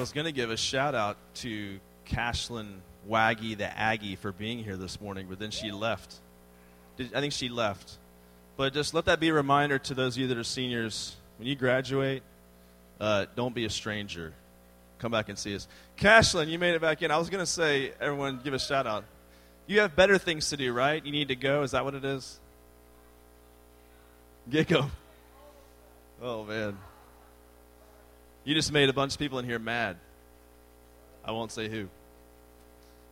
was going to give a shout out to Cashlyn Waggy, the Aggie, for being here this morning, but then she left. Did, I think she left. But just let that be a reminder to those of you that are seniors when you graduate, uh, don't be a stranger. Come back and see us. Cashlyn, you made it back in. I was going to say, everyone, give a shout out. You have better things to do, right? You need to go. Is that what it is? Get go. Oh, man. You just made a bunch of people in here mad. I won't say who.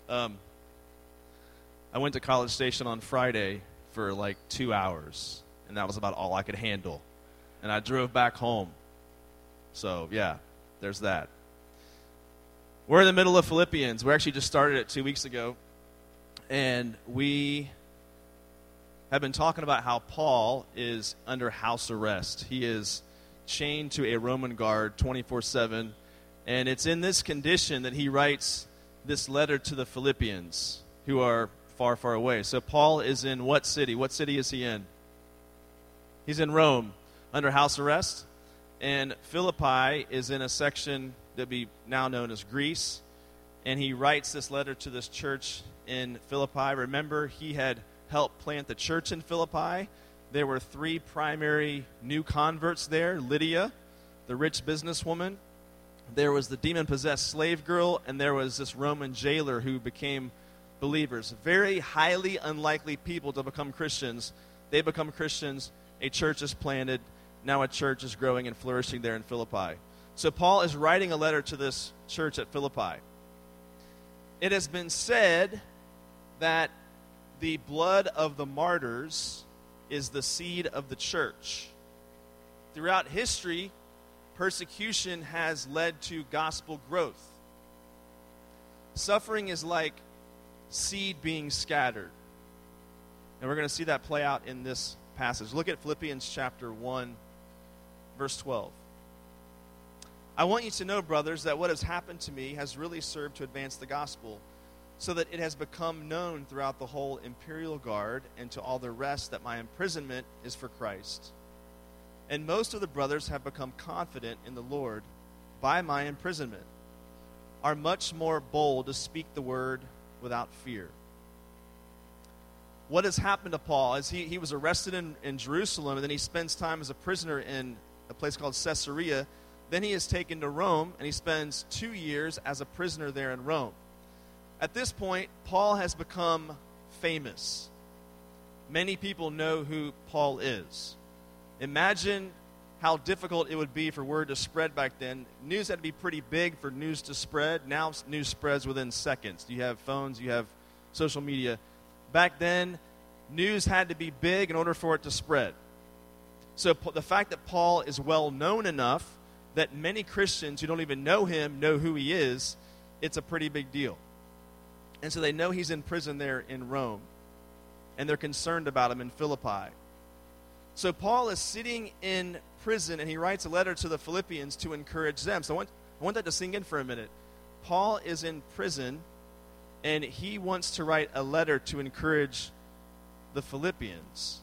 Um, I went to College Station on Friday for like two hours, and that was about all I could handle. And I drove back home. So, yeah, there's that. We're in the middle of Philippians. We actually just started it two weeks ago. And we have been talking about how Paul is under house arrest. He is chained to a Roman guard 24 7. And it's in this condition that he writes this letter to the Philippians who are far, far away. So, Paul is in what city? What city is he in? He's in Rome under house arrest. And Philippi is in a section that be now known as Greece. And he writes this letter to this church in Philippi. Remember, he had helped plant the church in Philippi. There were three primary new converts there Lydia, the rich businesswoman, there was the demon possessed slave girl, and there was this Roman jailer who became believers. Very highly unlikely people to become Christians. They become Christians. A church is planted. Now a church is growing and flourishing there in Philippi. So Paul is writing a letter to this church at Philippi. It has been said that the blood of the martyrs is the seed of the church. Throughout history, persecution has led to gospel growth. Suffering is like seed being scattered. And we're going to see that play out in this passage. Look at Philippians chapter 1, verse 12. I want you to know, brothers, that what has happened to me has really served to advance the gospel, so that it has become known throughout the whole imperial guard and to all the rest that my imprisonment is for Christ. And most of the brothers have become confident in the Lord by my imprisonment, are much more bold to speak the word without fear. What has happened to Paul is he, he was arrested in, in Jerusalem, and then he spends time as a prisoner in a place called Caesarea. Then he is taken to Rome, and he spends two years as a prisoner there in Rome. At this point, Paul has become famous. Many people know who Paul is. Imagine how difficult it would be for word to spread back then. News had to be pretty big for news to spread. Now news spreads within seconds. You have phones, you have social media. Back then, news had to be big in order for it to spread. So the fact that Paul is well known enough that many Christians who don't even know him know who he is, it's a pretty big deal. And so they know he's in prison there in Rome. And they're concerned about him in Philippi. So Paul is sitting in prison and he writes a letter to the Philippians to encourage them. So I want, I want that to sink in for a minute. Paul is in prison and he wants to write a letter to encourage the Philippians.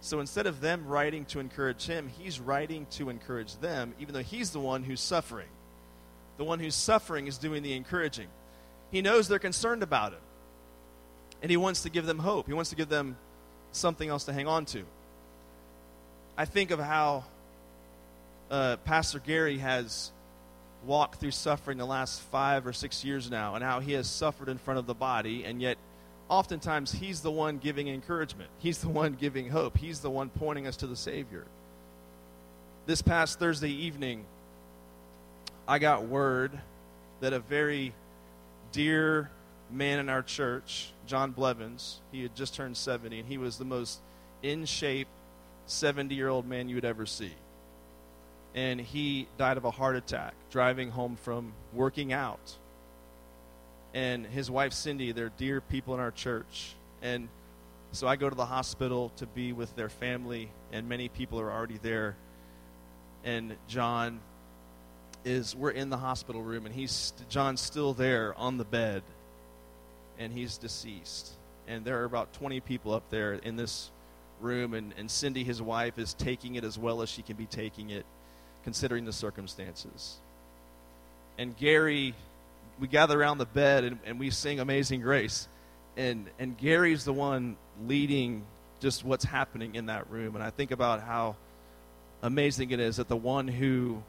So instead of them writing to encourage him, he's writing to encourage them, even though he's the one who's suffering. The one who's suffering is doing the encouraging. He knows they're concerned about him. And he wants to give them hope. He wants to give them something else to hang on to. I think of how uh, Pastor Gary has walked through suffering the last five or six years now, and how he has suffered in front of the body, and yet oftentimes he's the one giving encouragement. He's the one giving hope. He's the one pointing us to the Savior. This past Thursday evening, I got word that a very dear man in our church, John Blevins, he had just turned 70, and he was the most in shape, 70 year old man you would ever see. And he died of a heart attack driving home from working out. And his wife, Cindy, they're dear people in our church. And so I go to the hospital to be with their family, and many people are already there. And John is, we're in the hospital room, and he's, John's still there on the bed, and he's deceased. And there are about 20 people up there in this room, and, and Cindy, his wife, is taking it as well as she can be taking it, considering the circumstances. and Gary, we gather around the bed and, and we sing Amazing Grace. And, and Gary's the one leading just what's happening in that room. And I think about how amazing it is that the one who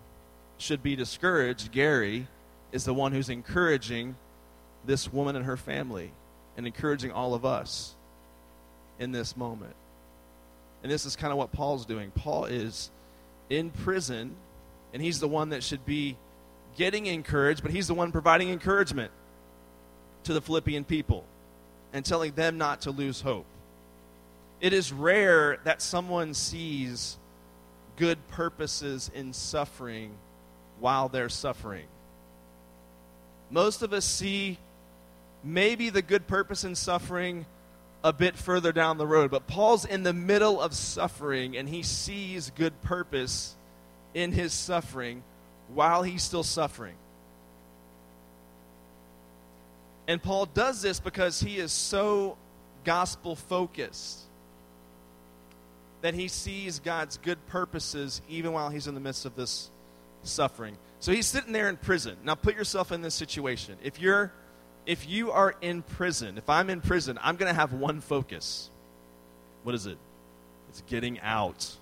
should be discouraged, Gary, is the one who's encouraging this woman and her family and encouraging all of us in this moment. And this is kind of what Paul's doing. Paul is in prison, and he's the one that should be getting encouraged, but he's the one providing encouragement to the Philippian people and telling them not to lose hope. It is rare that someone sees good purposes in suffering while they're suffering. Most of us see maybe the good purpose in suffering a bit further down the road, but Paul's in the middle of suffering and he sees good purpose in his suffering while he's still suffering. And Paul does this because he is so gospel focused that he sees God's good purposes even while he's in the midst of this suffering. So he's sitting there in prison. Now put yourself in this situation. If you're if you are in prison, if I'm in prison, I'm going to have one focus. What is it? It's getting out.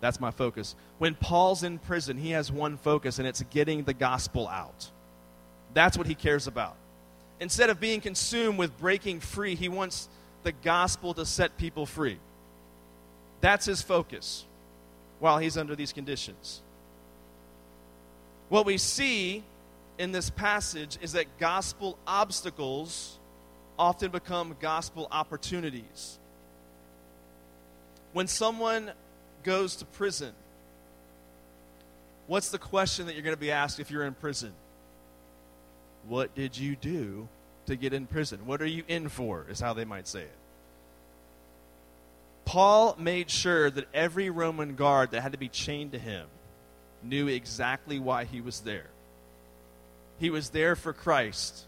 That's my focus. When Paul's in prison, he has one focus, and it's getting the gospel out. That's what he cares about. Instead of being consumed with breaking free, he wants the gospel to set people free. That's his focus while he's under these conditions. What we see in this passage is that gospel obstacles often become gospel opportunities. When someone goes to prison, what's the question that you're going to be asked if you're in prison? What did you do to get in prison? What are you in for? Is how they might say it. Paul made sure that every Roman guard that had to be chained to him knew exactly why he was there. He was there for Christ.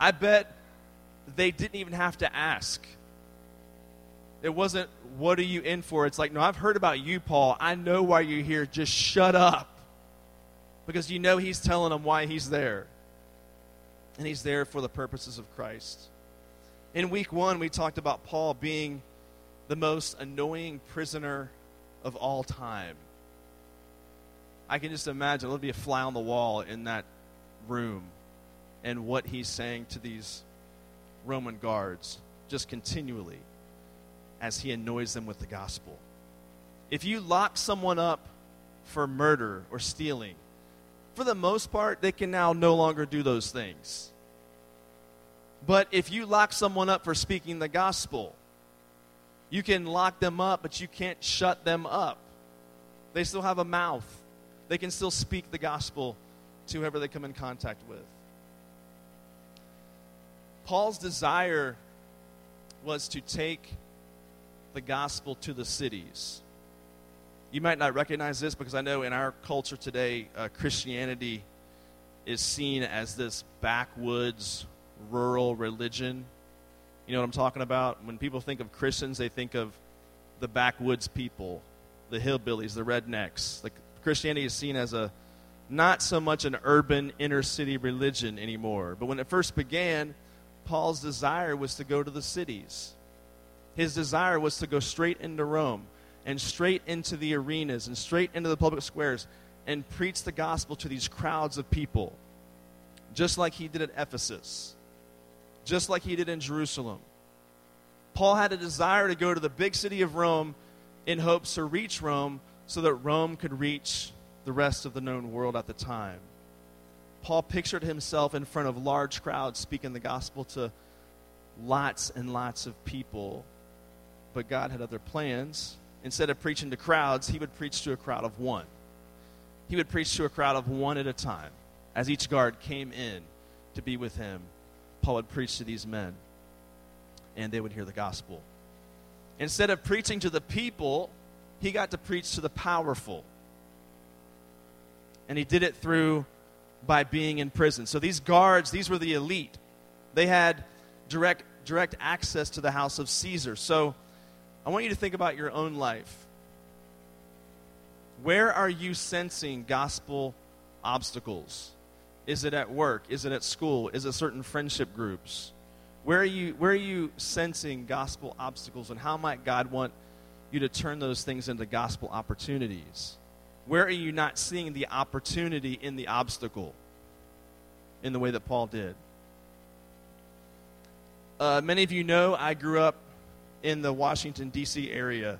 I bet they didn't even have to ask. It wasn't, what are you in for? It's like, no, I've heard about you, Paul. I know why you're here. Just shut up. Because you know he's telling them why he's there. And he's there for the purposes of Christ. In week one, we talked about Paul being the most annoying prisoner of all time. I can just imagine, there'll be a fly on the wall in that room and what he's saying to these Roman guards just continually as he annoys them with the gospel. If you lock someone up for murder or stealing, for the most part, they can now no longer do those things. But if you lock someone up for speaking the gospel, you can lock them up, but you can't shut them up. They still have a mouth, they can still speak the gospel to whoever they come in contact with. Paul's desire was to take the gospel to the cities. You might not recognize this because I know in our culture today, uh, Christianity is seen as this backwoods, rural religion. You know what I'm talking about? When people think of Christians, they think of the backwoods people, the hillbillies, the rednecks. Like Christianity is seen as a not so much an urban inner city religion anymore. But when it first began, Paul's desire was to go to the cities. His desire was to go straight into Rome and straight into the arenas and straight into the public squares and preach the gospel to these crowds of people, just like he did at Ephesus, just like he did in Jerusalem. Paul had a desire to go to the big city of Rome in hopes to reach Rome so that Rome could reach the rest of the known world at the time. Paul pictured himself in front of large crowds speaking the gospel to lots and lots of people. But God had other plans. Instead of preaching to crowds, he would preach to a crowd of one. He would preach to a crowd of one at a time. As each guard came in to be with him, Paul would preach to these men, and they would hear the gospel. Instead of preaching to the people, he got to preach to the powerful and he did it through by being in prison. So these guards, these were the elite. They had direct direct access to the house of Caesar. So I want you to think about your own life. Where are you sensing gospel obstacles? Is it at work? Is it at school? Is it certain friendship groups? Where are you, where are you sensing gospel obstacles, and how might God want you to turn those things into gospel opportunities? Where are you not seeing the opportunity in the obstacle in the way that Paul did? Uh, many of you know I grew up in the Washington, D.C. area.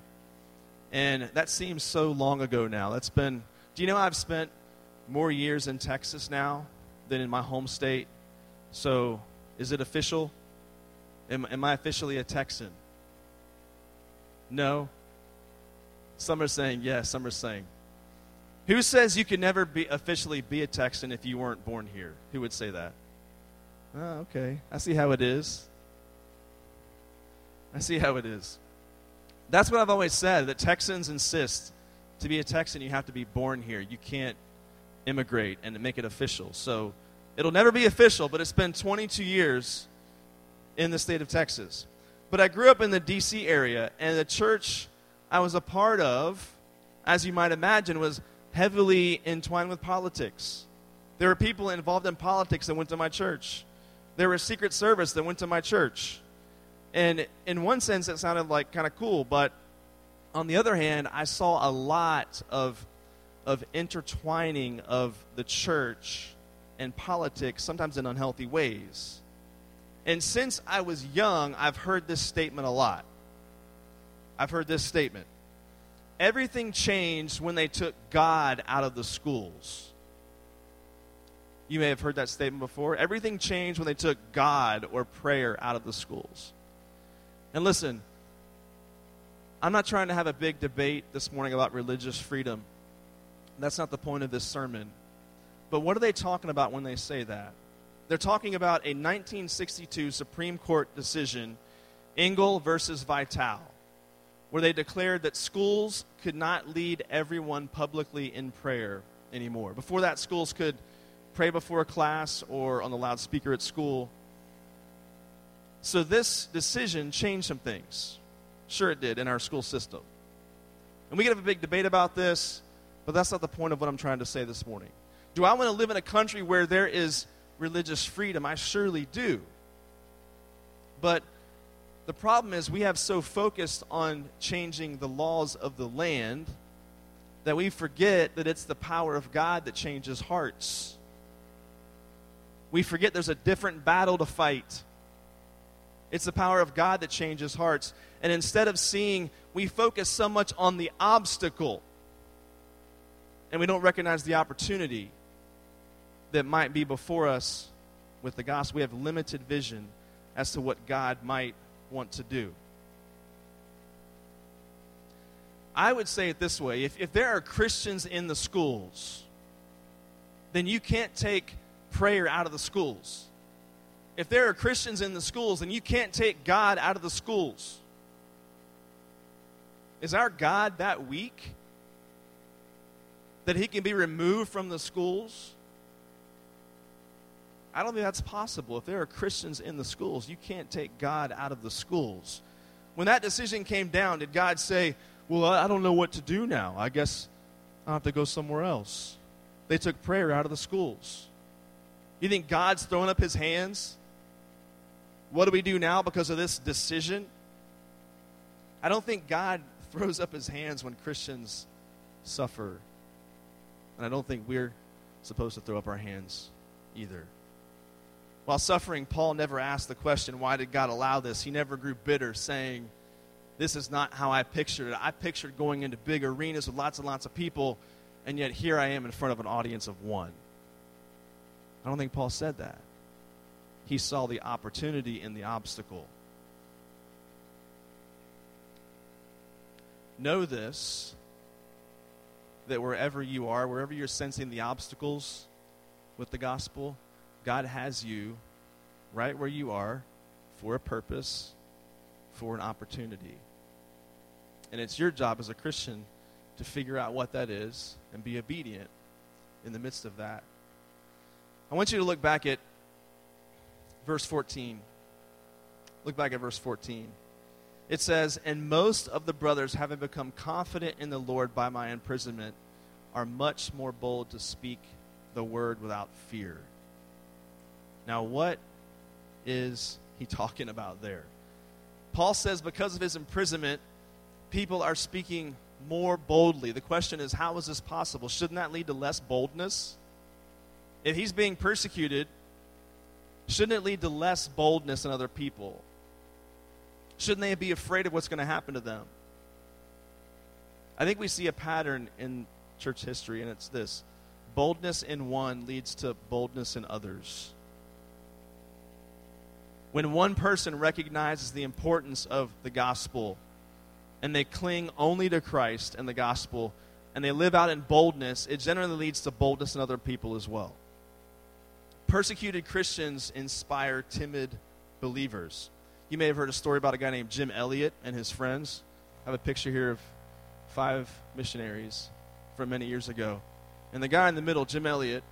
And that seems so long ago now. That's been, do you know I've spent more years in Texas now than in my home state? So is it official? Am, am I officially a Texan? No. Some are saying yes, some are saying. Who says you could never be officially be a Texan if you weren't born here? Who would say that? Oh, okay. I see how it is. I see how it is. That's what I've always said that Texans insist to be a Texan, you have to be born here. You can't immigrate and make it official. So it'll never be official, but it's been 22 years in the state of Texas. But I grew up in the D.C. area, and the church I was a part of, as you might imagine, was heavily entwined with politics. There were people involved in politics that went to my church. There was Secret Service that went to my church. And in one sense, it sounded like kind of cool, but on the other hand, I saw a lot of, of intertwining of the church and politics, sometimes in unhealthy ways. And since I was young, I've heard this statement a lot. I've heard this statement. Everything changed when they took God out of the schools. You may have heard that statement before. Everything changed when they took God or prayer out of the schools. And listen, I'm not trying to have a big debate this morning about religious freedom. That's not the point of this sermon. But what are they talking about when they say that? They're talking about a 1962 Supreme Court decision, Engel versus Vitale, where they declared that schools could not lead everyone publicly in prayer anymore. Before that, schools could pray before a class or on the loudspeaker at school. So this decision changed some things. Sure, it did in our school system. And we could have a big debate about this, but that's not the point of what I'm trying to say this morning. Do I want to live in a country where there is religious freedom? I surely do. But the problem is we have so focused on changing the laws of the land that we forget that it's the power of God that changes hearts. We forget there's a different battle to fight. It's the power of God that changes hearts. And instead of seeing, we focus so much on the obstacle and we don't recognize the opportunity that might be before us with the gospel. We have limited vision as to what God might want to do. I would say it this way if, if there are Christians in the schools, then you can't take prayer out of the schools if there are Christians in the schools, then you can't take God out of the schools. Is our God that weak that he can be removed from the schools? I don't think that's possible. If there are Christians in the schools, you can't take God out of the schools. When that decision came down, did God say, Well, I don't know what to do now. I guess I'll have to go somewhere else? They took prayer out of the schools. You think God's throwing up his hands what do we do now because of this decision? I don't think God throws up his hands when Christians suffer. And I don't think we're supposed to throw up our hands either. While suffering, Paul never asked the question, why did God allow this? He never grew bitter, saying, This is not how I pictured it. I pictured going into big arenas with lots and lots of people, and yet here I am in front of an audience of one. I don't think Paul said that he saw the opportunity in the obstacle. Know this that wherever you are, wherever you're sensing the obstacles with the gospel, God has you right where you are for a purpose, for an opportunity. And it's your job as a Christian to figure out what that is and be obedient in the midst of that. I want you to look back at verse 14. Look back at verse 14. It says, And most of the brothers, having become confident in the Lord by my imprisonment, are much more bold to speak the word without fear. Now, what is he talking about there? Paul says because of his imprisonment, people are speaking more boldly. The question is, how is this possible? Shouldn't that lead to less boldness? If he's being persecuted, shouldn't it lead to less boldness in other people? Shouldn't they be afraid of what's going to happen to them? I think we see a pattern in church history, and it's this boldness in one leads to boldness in others. When one person recognizes the importance of the gospel and they cling only to Christ and the gospel and they live out in boldness, it generally leads to boldness in other people as well. Persecuted Christians inspire timid believers. You may have heard a story about a guy named Jim Elliot and his friends. I have a picture here of five missionaries from many years ago. And the guy in the middle, Jim Elliot,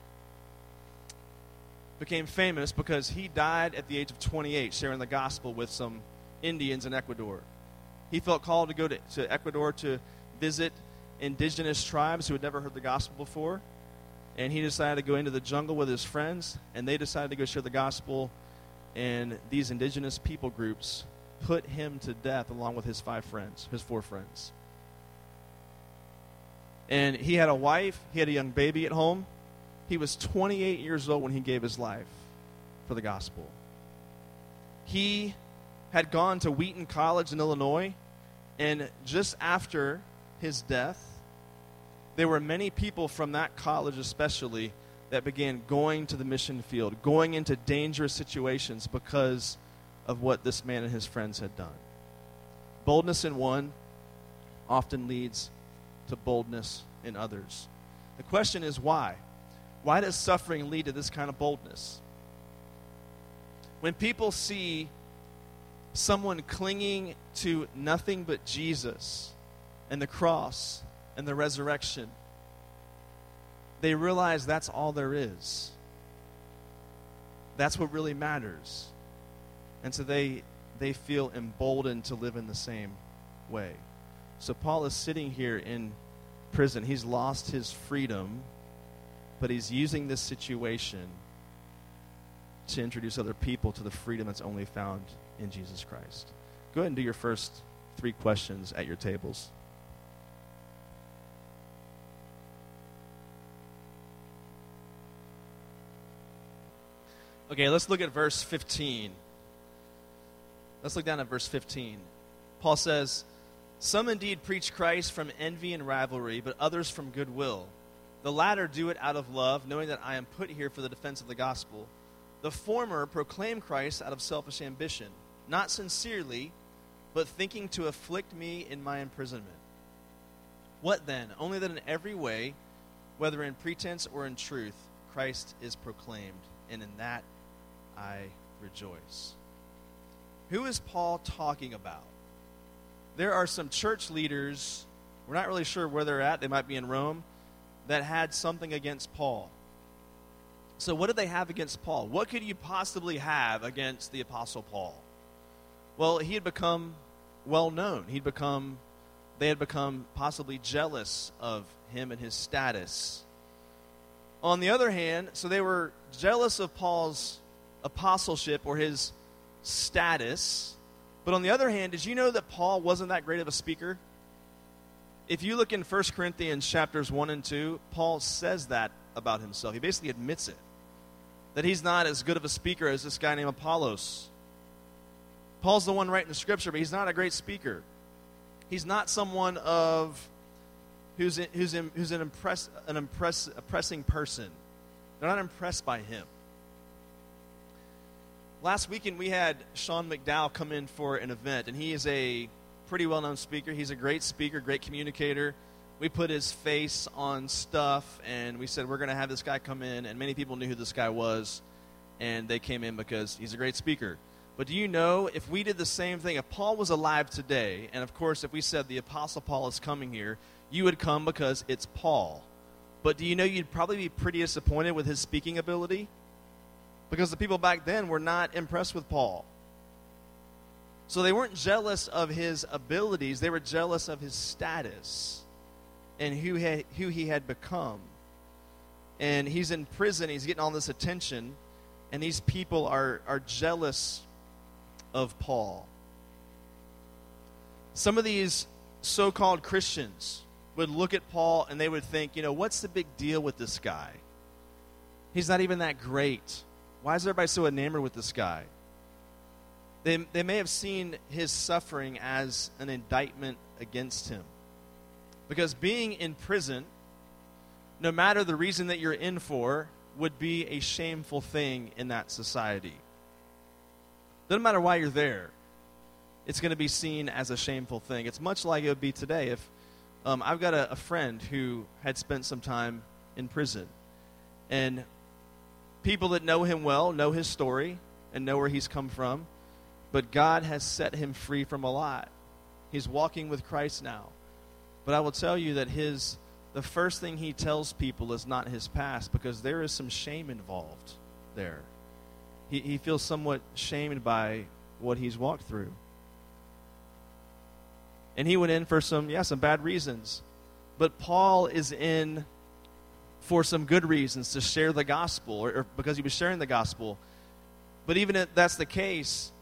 became famous because he died at the age of 28 sharing the gospel with some Indians in Ecuador. He felt called to go to, to Ecuador to visit indigenous tribes who had never heard the gospel before. And he decided to go into the jungle with his friends, and they decided to go share the gospel. And these indigenous people groups put him to death along with his five friends, his four friends. And he had a wife, he had a young baby at home. He was 28 years old when he gave his life for the gospel. He had gone to Wheaton College in Illinois, and just after his death, there were many people from that college, especially, that began going to the mission field, going into dangerous situations because of what this man and his friends had done. Boldness in one often leads to boldness in others. The question is why? Why does suffering lead to this kind of boldness? When people see someone clinging to nothing but Jesus and the cross and the resurrection, they realize that's all there is. That's what really matters. And so they, they feel emboldened to live in the same way. So Paul is sitting here in prison. He's lost his freedom, but he's using this situation to introduce other people to the freedom that's only found in Jesus Christ. Go ahead and do your first three questions at your tables. Okay, let's look at verse 15. Let's look down at verse 15. Paul says, some indeed preach Christ from envy and rivalry, but others from goodwill. The latter do it out of love, knowing that I am put here for the defense of the gospel. The former proclaim Christ out of selfish ambition, not sincerely, but thinking to afflict me in my imprisonment. What then? Only that in every way, whether in pretense or in truth, Christ is proclaimed, and in that I rejoice. Who is Paul talking about? there are some church leaders, we're not really sure where they're at, they might be in Rome, that had something against Paul. So, what did they have against Paul? What could you possibly have against the Apostle Paul? Well, he had become well known. He'd become, they had become possibly jealous of him and his status. On the other hand, so they were jealous of Paul's apostleship or his status but on the other hand, did you know that Paul wasn't that great of a speaker? If you look in 1 Corinthians chapters 1 and 2, Paul says that about himself. He basically admits it. That he's not as good of a speaker as this guy named Apollos. Paul's the one writing the scripture, but he's not a great speaker. He's not someone of who's, who's, who's an, impress, an impress, oppressing person. They're not impressed by him. Last weekend, we had Sean McDowell come in for an event, and he is a pretty well known speaker. He's a great speaker, great communicator. We put his face on stuff, and we said, We're going to have this guy come in. And many people knew who this guy was, and they came in because he's a great speaker. But do you know, if we did the same thing, if Paul was alive today, and of course, if we said the Apostle Paul is coming here, you would come because it's Paul. But do you know you'd probably be pretty disappointed with his speaking ability? because the people back then were not impressed with Paul. So they weren't jealous of his abilities, they were jealous of his status and who, he, who he had become. And he's in prison, he's getting all this attention. And these people are, are jealous of Paul. Some of these so called Christians would look at Paul and they would think, you know, what's the big deal with this guy? He's not even that great. Why is everybody so enamored with this guy? They, they may have seen his suffering as an indictment against him. Because being in prison, no matter the reason that you're in for, would be a shameful thing in that society. Doesn't matter why you're there, it's going to be seen as a shameful thing. It's much like it would be today if um, I've got a, a friend who had spent some time in prison. And people that know him well know his story and know where he's come from. But God has set him free from a lot. He's walking with Christ now. But I will tell you that his the first thing he tells people is not his past because there is some shame involved there. He, he feels somewhat shamed by what he's walked through. And he went in for some, yeah, some bad reasons. But Paul is in for some good reasons to share the gospel, or, or because he was sharing the gospel. But even if that's the case,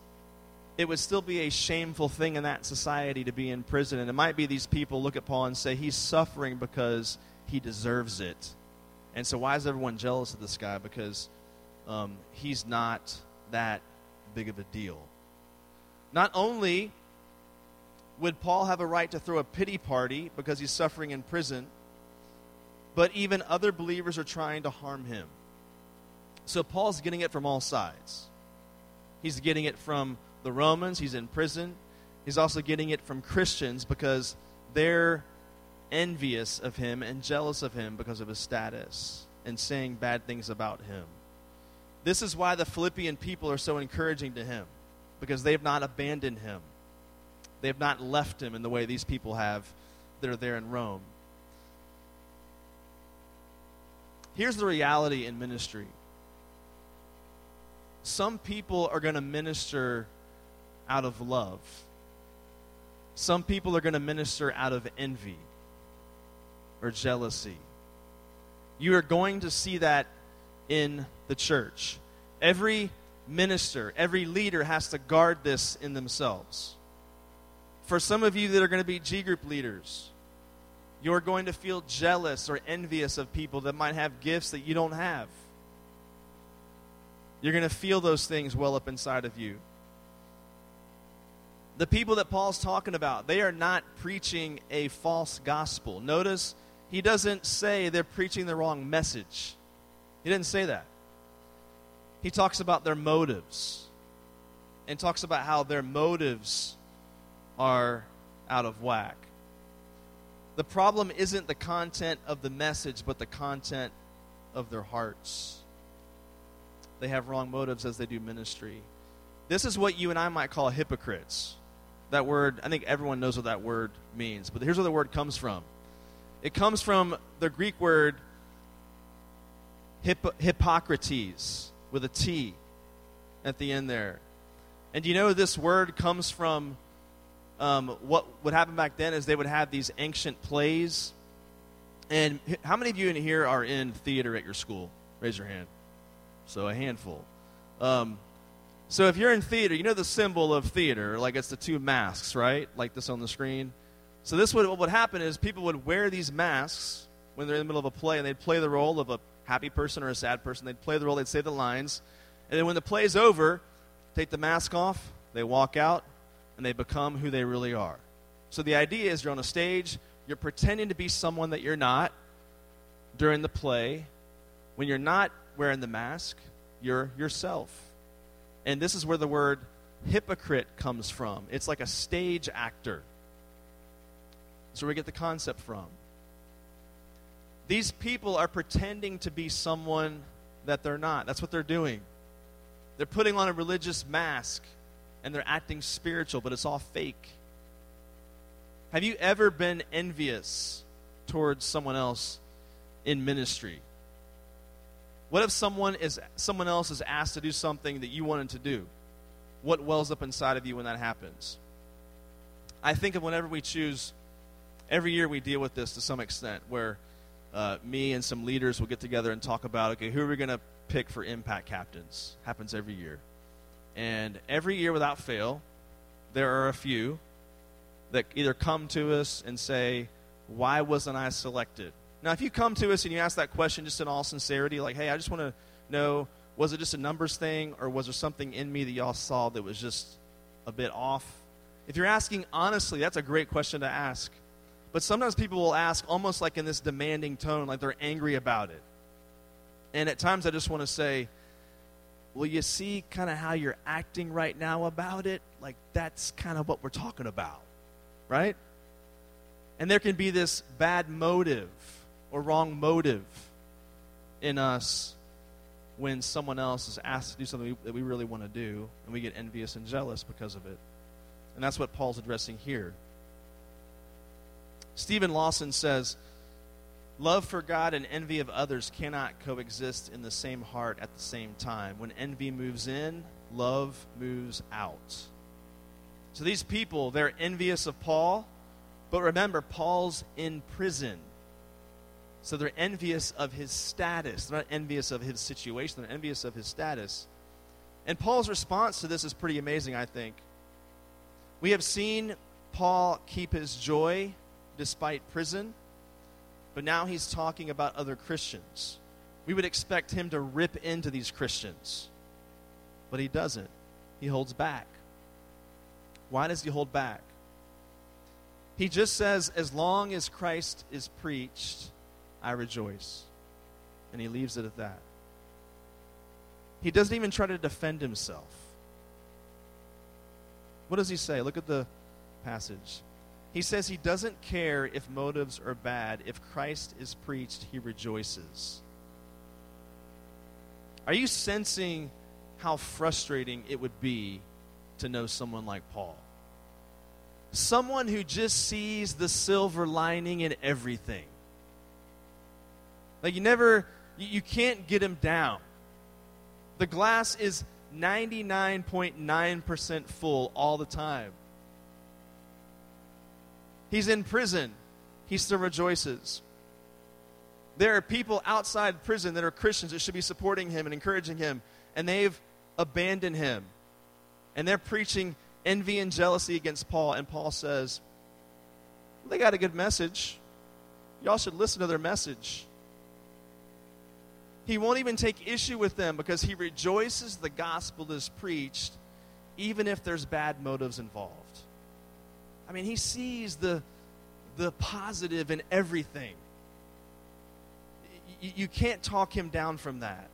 it would still be a shameful thing in that society to be in prison. And it might be these people look at Paul and say, he's suffering because he deserves it. And so, why is everyone jealous of this guy? Because um, he's not that big of a deal. Not only would Paul have a right to throw a pity party because he's suffering in prison, but even other believers are trying to harm him. So, Paul's getting it from all sides. He's getting it from the Romans, he's in prison. He's also getting it from Christians because they're envious of him and jealous of him because of his status and saying bad things about him. This is why the Philippian people are so encouraging to him because they have not abandoned him. They have not left him in the way these people have that are there in Rome. Here's the reality in ministry some people are going to minister out of love. Some people are going to minister out of envy or jealousy. You are going to see that in the church. Every minister, every leader has to guard this in themselves. For some of you that are going to be G group leaders, you're going to feel jealous or envious of people that might have gifts that you don't have. You're going to feel those things well up inside of you the people that Paul's talking about, they are not preaching a false gospel. Notice he doesn't say they're preaching the wrong message. He didn't say that. He talks about their motives and talks about how their motives are out of whack. The problem isn't the content of the message, but the content of their hearts. They have wrong motives as they do ministry. This is what you and I might call hypocrites. That word, I think everyone knows what that word means, but here's where the word comes from. It comes from the Greek word hip- Hippocrates with a T at the end there. And you know this word comes from um, what would happen back then is they would have these ancient plays. And how many of you in here are in theater at your school? Raise your hand. So a handful. Um, so if you're in theater, you know the symbol of theater, like it's the two masks, right? Like this on the screen. So this would what would happen is people would wear these masks when they're in the middle of a play, and they'd play the role of a happy person or a sad person. They'd play the role, they'd say the lines, and then when the play's over, take the mask off, they walk out, and they become who they really are. So the idea is you're on a stage, you're pretending to be someone that you're not during the play. When you're not wearing the mask, you're yourself. And this is where the word hypocrite comes from. It's like a stage actor. So we get the concept from. These people are pretending to be someone that they're not. That's what they're doing. They're putting on a religious mask and they're acting spiritual, but it's all fake. Have you ever been envious towards someone else in ministry? What if someone is someone else is asked to do something that you wanted to do? What wells up inside of you when that happens? I think of whenever we choose, every year we deal with this to some extent, where uh, me and some leaders will get together and talk about okay, who are we going to pick for impact captains? Happens every year. And every year without fail, there are a few that either come to us and say, Why wasn't I selected? Now, if you come to us and you ask that question just in all sincerity, like, Hey, I just want to know, was it just a numbers thing, or was there something in me that y'all saw that was just a bit off? If you're asking honestly, that's a great question to ask. But sometimes people will ask almost like in this demanding tone, like they're angry about it. And at times I just want to say, well, you see kind of how you're acting right now about it? Like that's kind of what we're talking about, right? And there can be this bad motive or wrong motive in us when someone else is asked to do something that we really want to do, and we get envious and jealous because of it. And that's what Paul's addressing here. Steven Lawson says, Love for God and envy of others cannot coexist in the same heart at the same time. When envy moves in, love moves out. So these people, they're envious of Paul, but remember, Paul's in prison. So they're envious of his status. They're not envious of his situation, they're envious of his status. And Paul's response to this is pretty amazing, I think. We have seen Paul keep his joy despite prison, but now he's talking about other Christians. We would expect him to rip into these Christians, but he doesn't. He holds back. Why does he hold back? He just says, as long as Christ is preached, I rejoice. And he leaves it at that. He doesn't even try to defend himself. What does he say? Look at the passage. He says he doesn't care if motives are bad. If Christ is preached, he rejoices. Are you sensing how frustrating it would be to know someone like Paul? Someone who just sees the silver lining in everything. Like you never, you can't get him down. The glass is 99.9% full all the time. He's in prison. He still rejoices. There are people outside prison that are Christians that should be supporting him and encouraging him, and they've abandoned him. And they're preaching envy and jealousy against Paul, and Paul says, They got a good message. Y'all should listen to their message. He won't even take issue with them because he rejoices the gospel is preached, even if there's bad motives involved. I mean, he sees the, the positive in everything. You, you can't talk him down from that.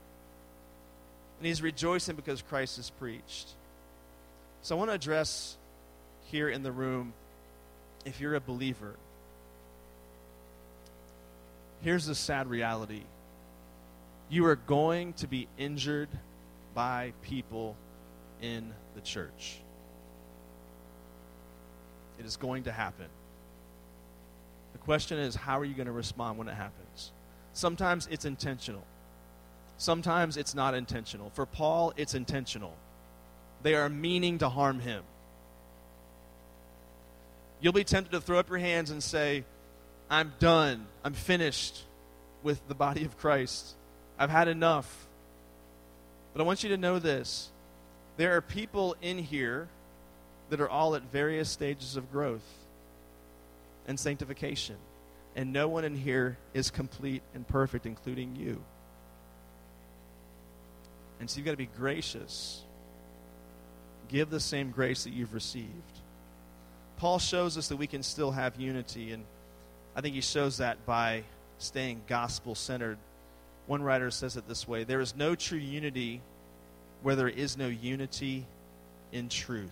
And he's rejoicing because Christ is preached. So I want to address here in the room if you're a believer, here's the sad reality you are going to be injured by people in the church. It is going to happen. The question is, how are you going to respond when it happens? Sometimes it's intentional, sometimes it's not intentional. For Paul, it's intentional. They are meaning to harm him. You'll be tempted to throw up your hands and say, I'm done. I'm finished with the body of Christ. I've had enough. But I want you to know this there are people in here that are all at various stages of growth and sanctification. And no one in here is complete and perfect, including you. And so you've got to be gracious. Give the same grace that you've received. Paul shows us that we can still have unity, and I think he shows that by staying gospel centered. One writer says it this way There is no true unity where there is no unity in truth.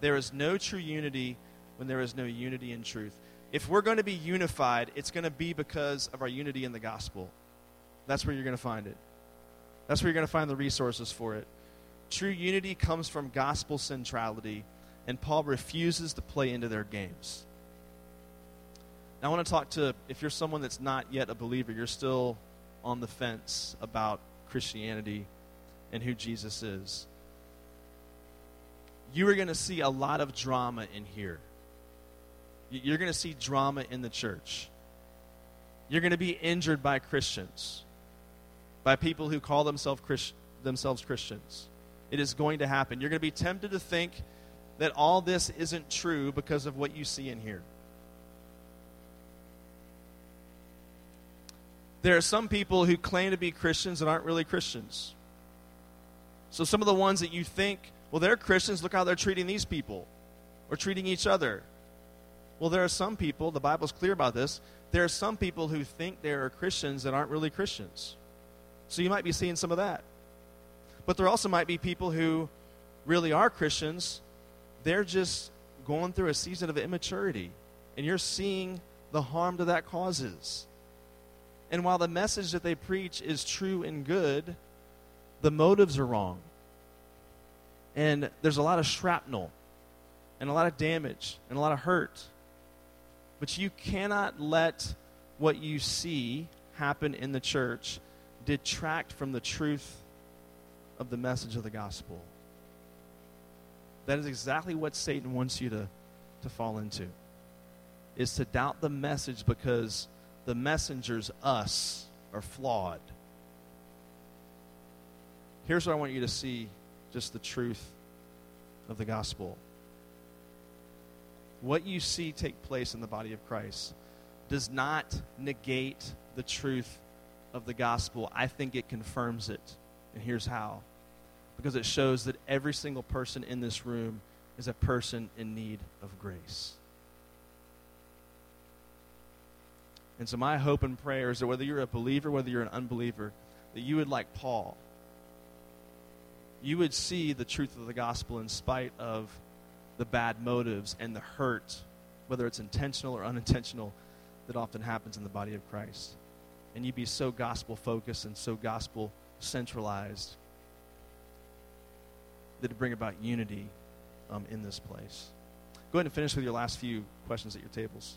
There is no true unity when there is no unity in truth. If we're going to be unified, it's going to be because of our unity in the gospel. That's where you're going to find it. That's where you're going to find the resources for it. True unity comes from gospel centrality, and Paul refuses to play into their games. I want to talk to, if you're someone that's not yet a believer, you're still on the fence about Christianity and who Jesus is you are going to see a lot of drama in here. You're going to see drama in the church. You're going to be injured by Christians, by people who call themselves, Christ- themselves Christians. It is going to happen. You're going to be tempted to think that all this isn't true because of what you see in here. There are some people who claim to be Christians that aren't really Christians. So some of the ones that you think, well, they're Christians, look how they're treating these people or treating each other. Well, there are some people, the Bible's clear about this, there are some people who think they are Christians that aren't really Christians. So you might be seeing some of that. But there also might be people who really are Christians, they're just going through a season of immaturity, and you're seeing the harm that that causes. And while the message that they preach is true and good, the motives are wrong. And there's a lot of shrapnel, and a lot of damage, and a lot of hurt. But you cannot let what you see happen in the church detract from the truth of the message of the gospel. That is exactly what Satan wants you to, to fall into. Is to doubt the message because the messengers, us, are flawed. Here's what I want you to see just the truth of the gospel. What you see take place in the body of Christ does not negate the truth of the gospel. I think it confirms it. And here's how because it shows that every single person in this room is a person in need of grace. And so, my hope and prayer is that whether you're a believer, whether you're an unbeliever, that you would, like Paul, you would see the truth of the gospel in spite of the bad motives and the hurt, whether it's intentional or unintentional, that often happens in the body of Christ. And you'd be so gospel focused and so gospel centralized that to bring about unity um, in this place. Go ahead and finish with your last few questions at your tables.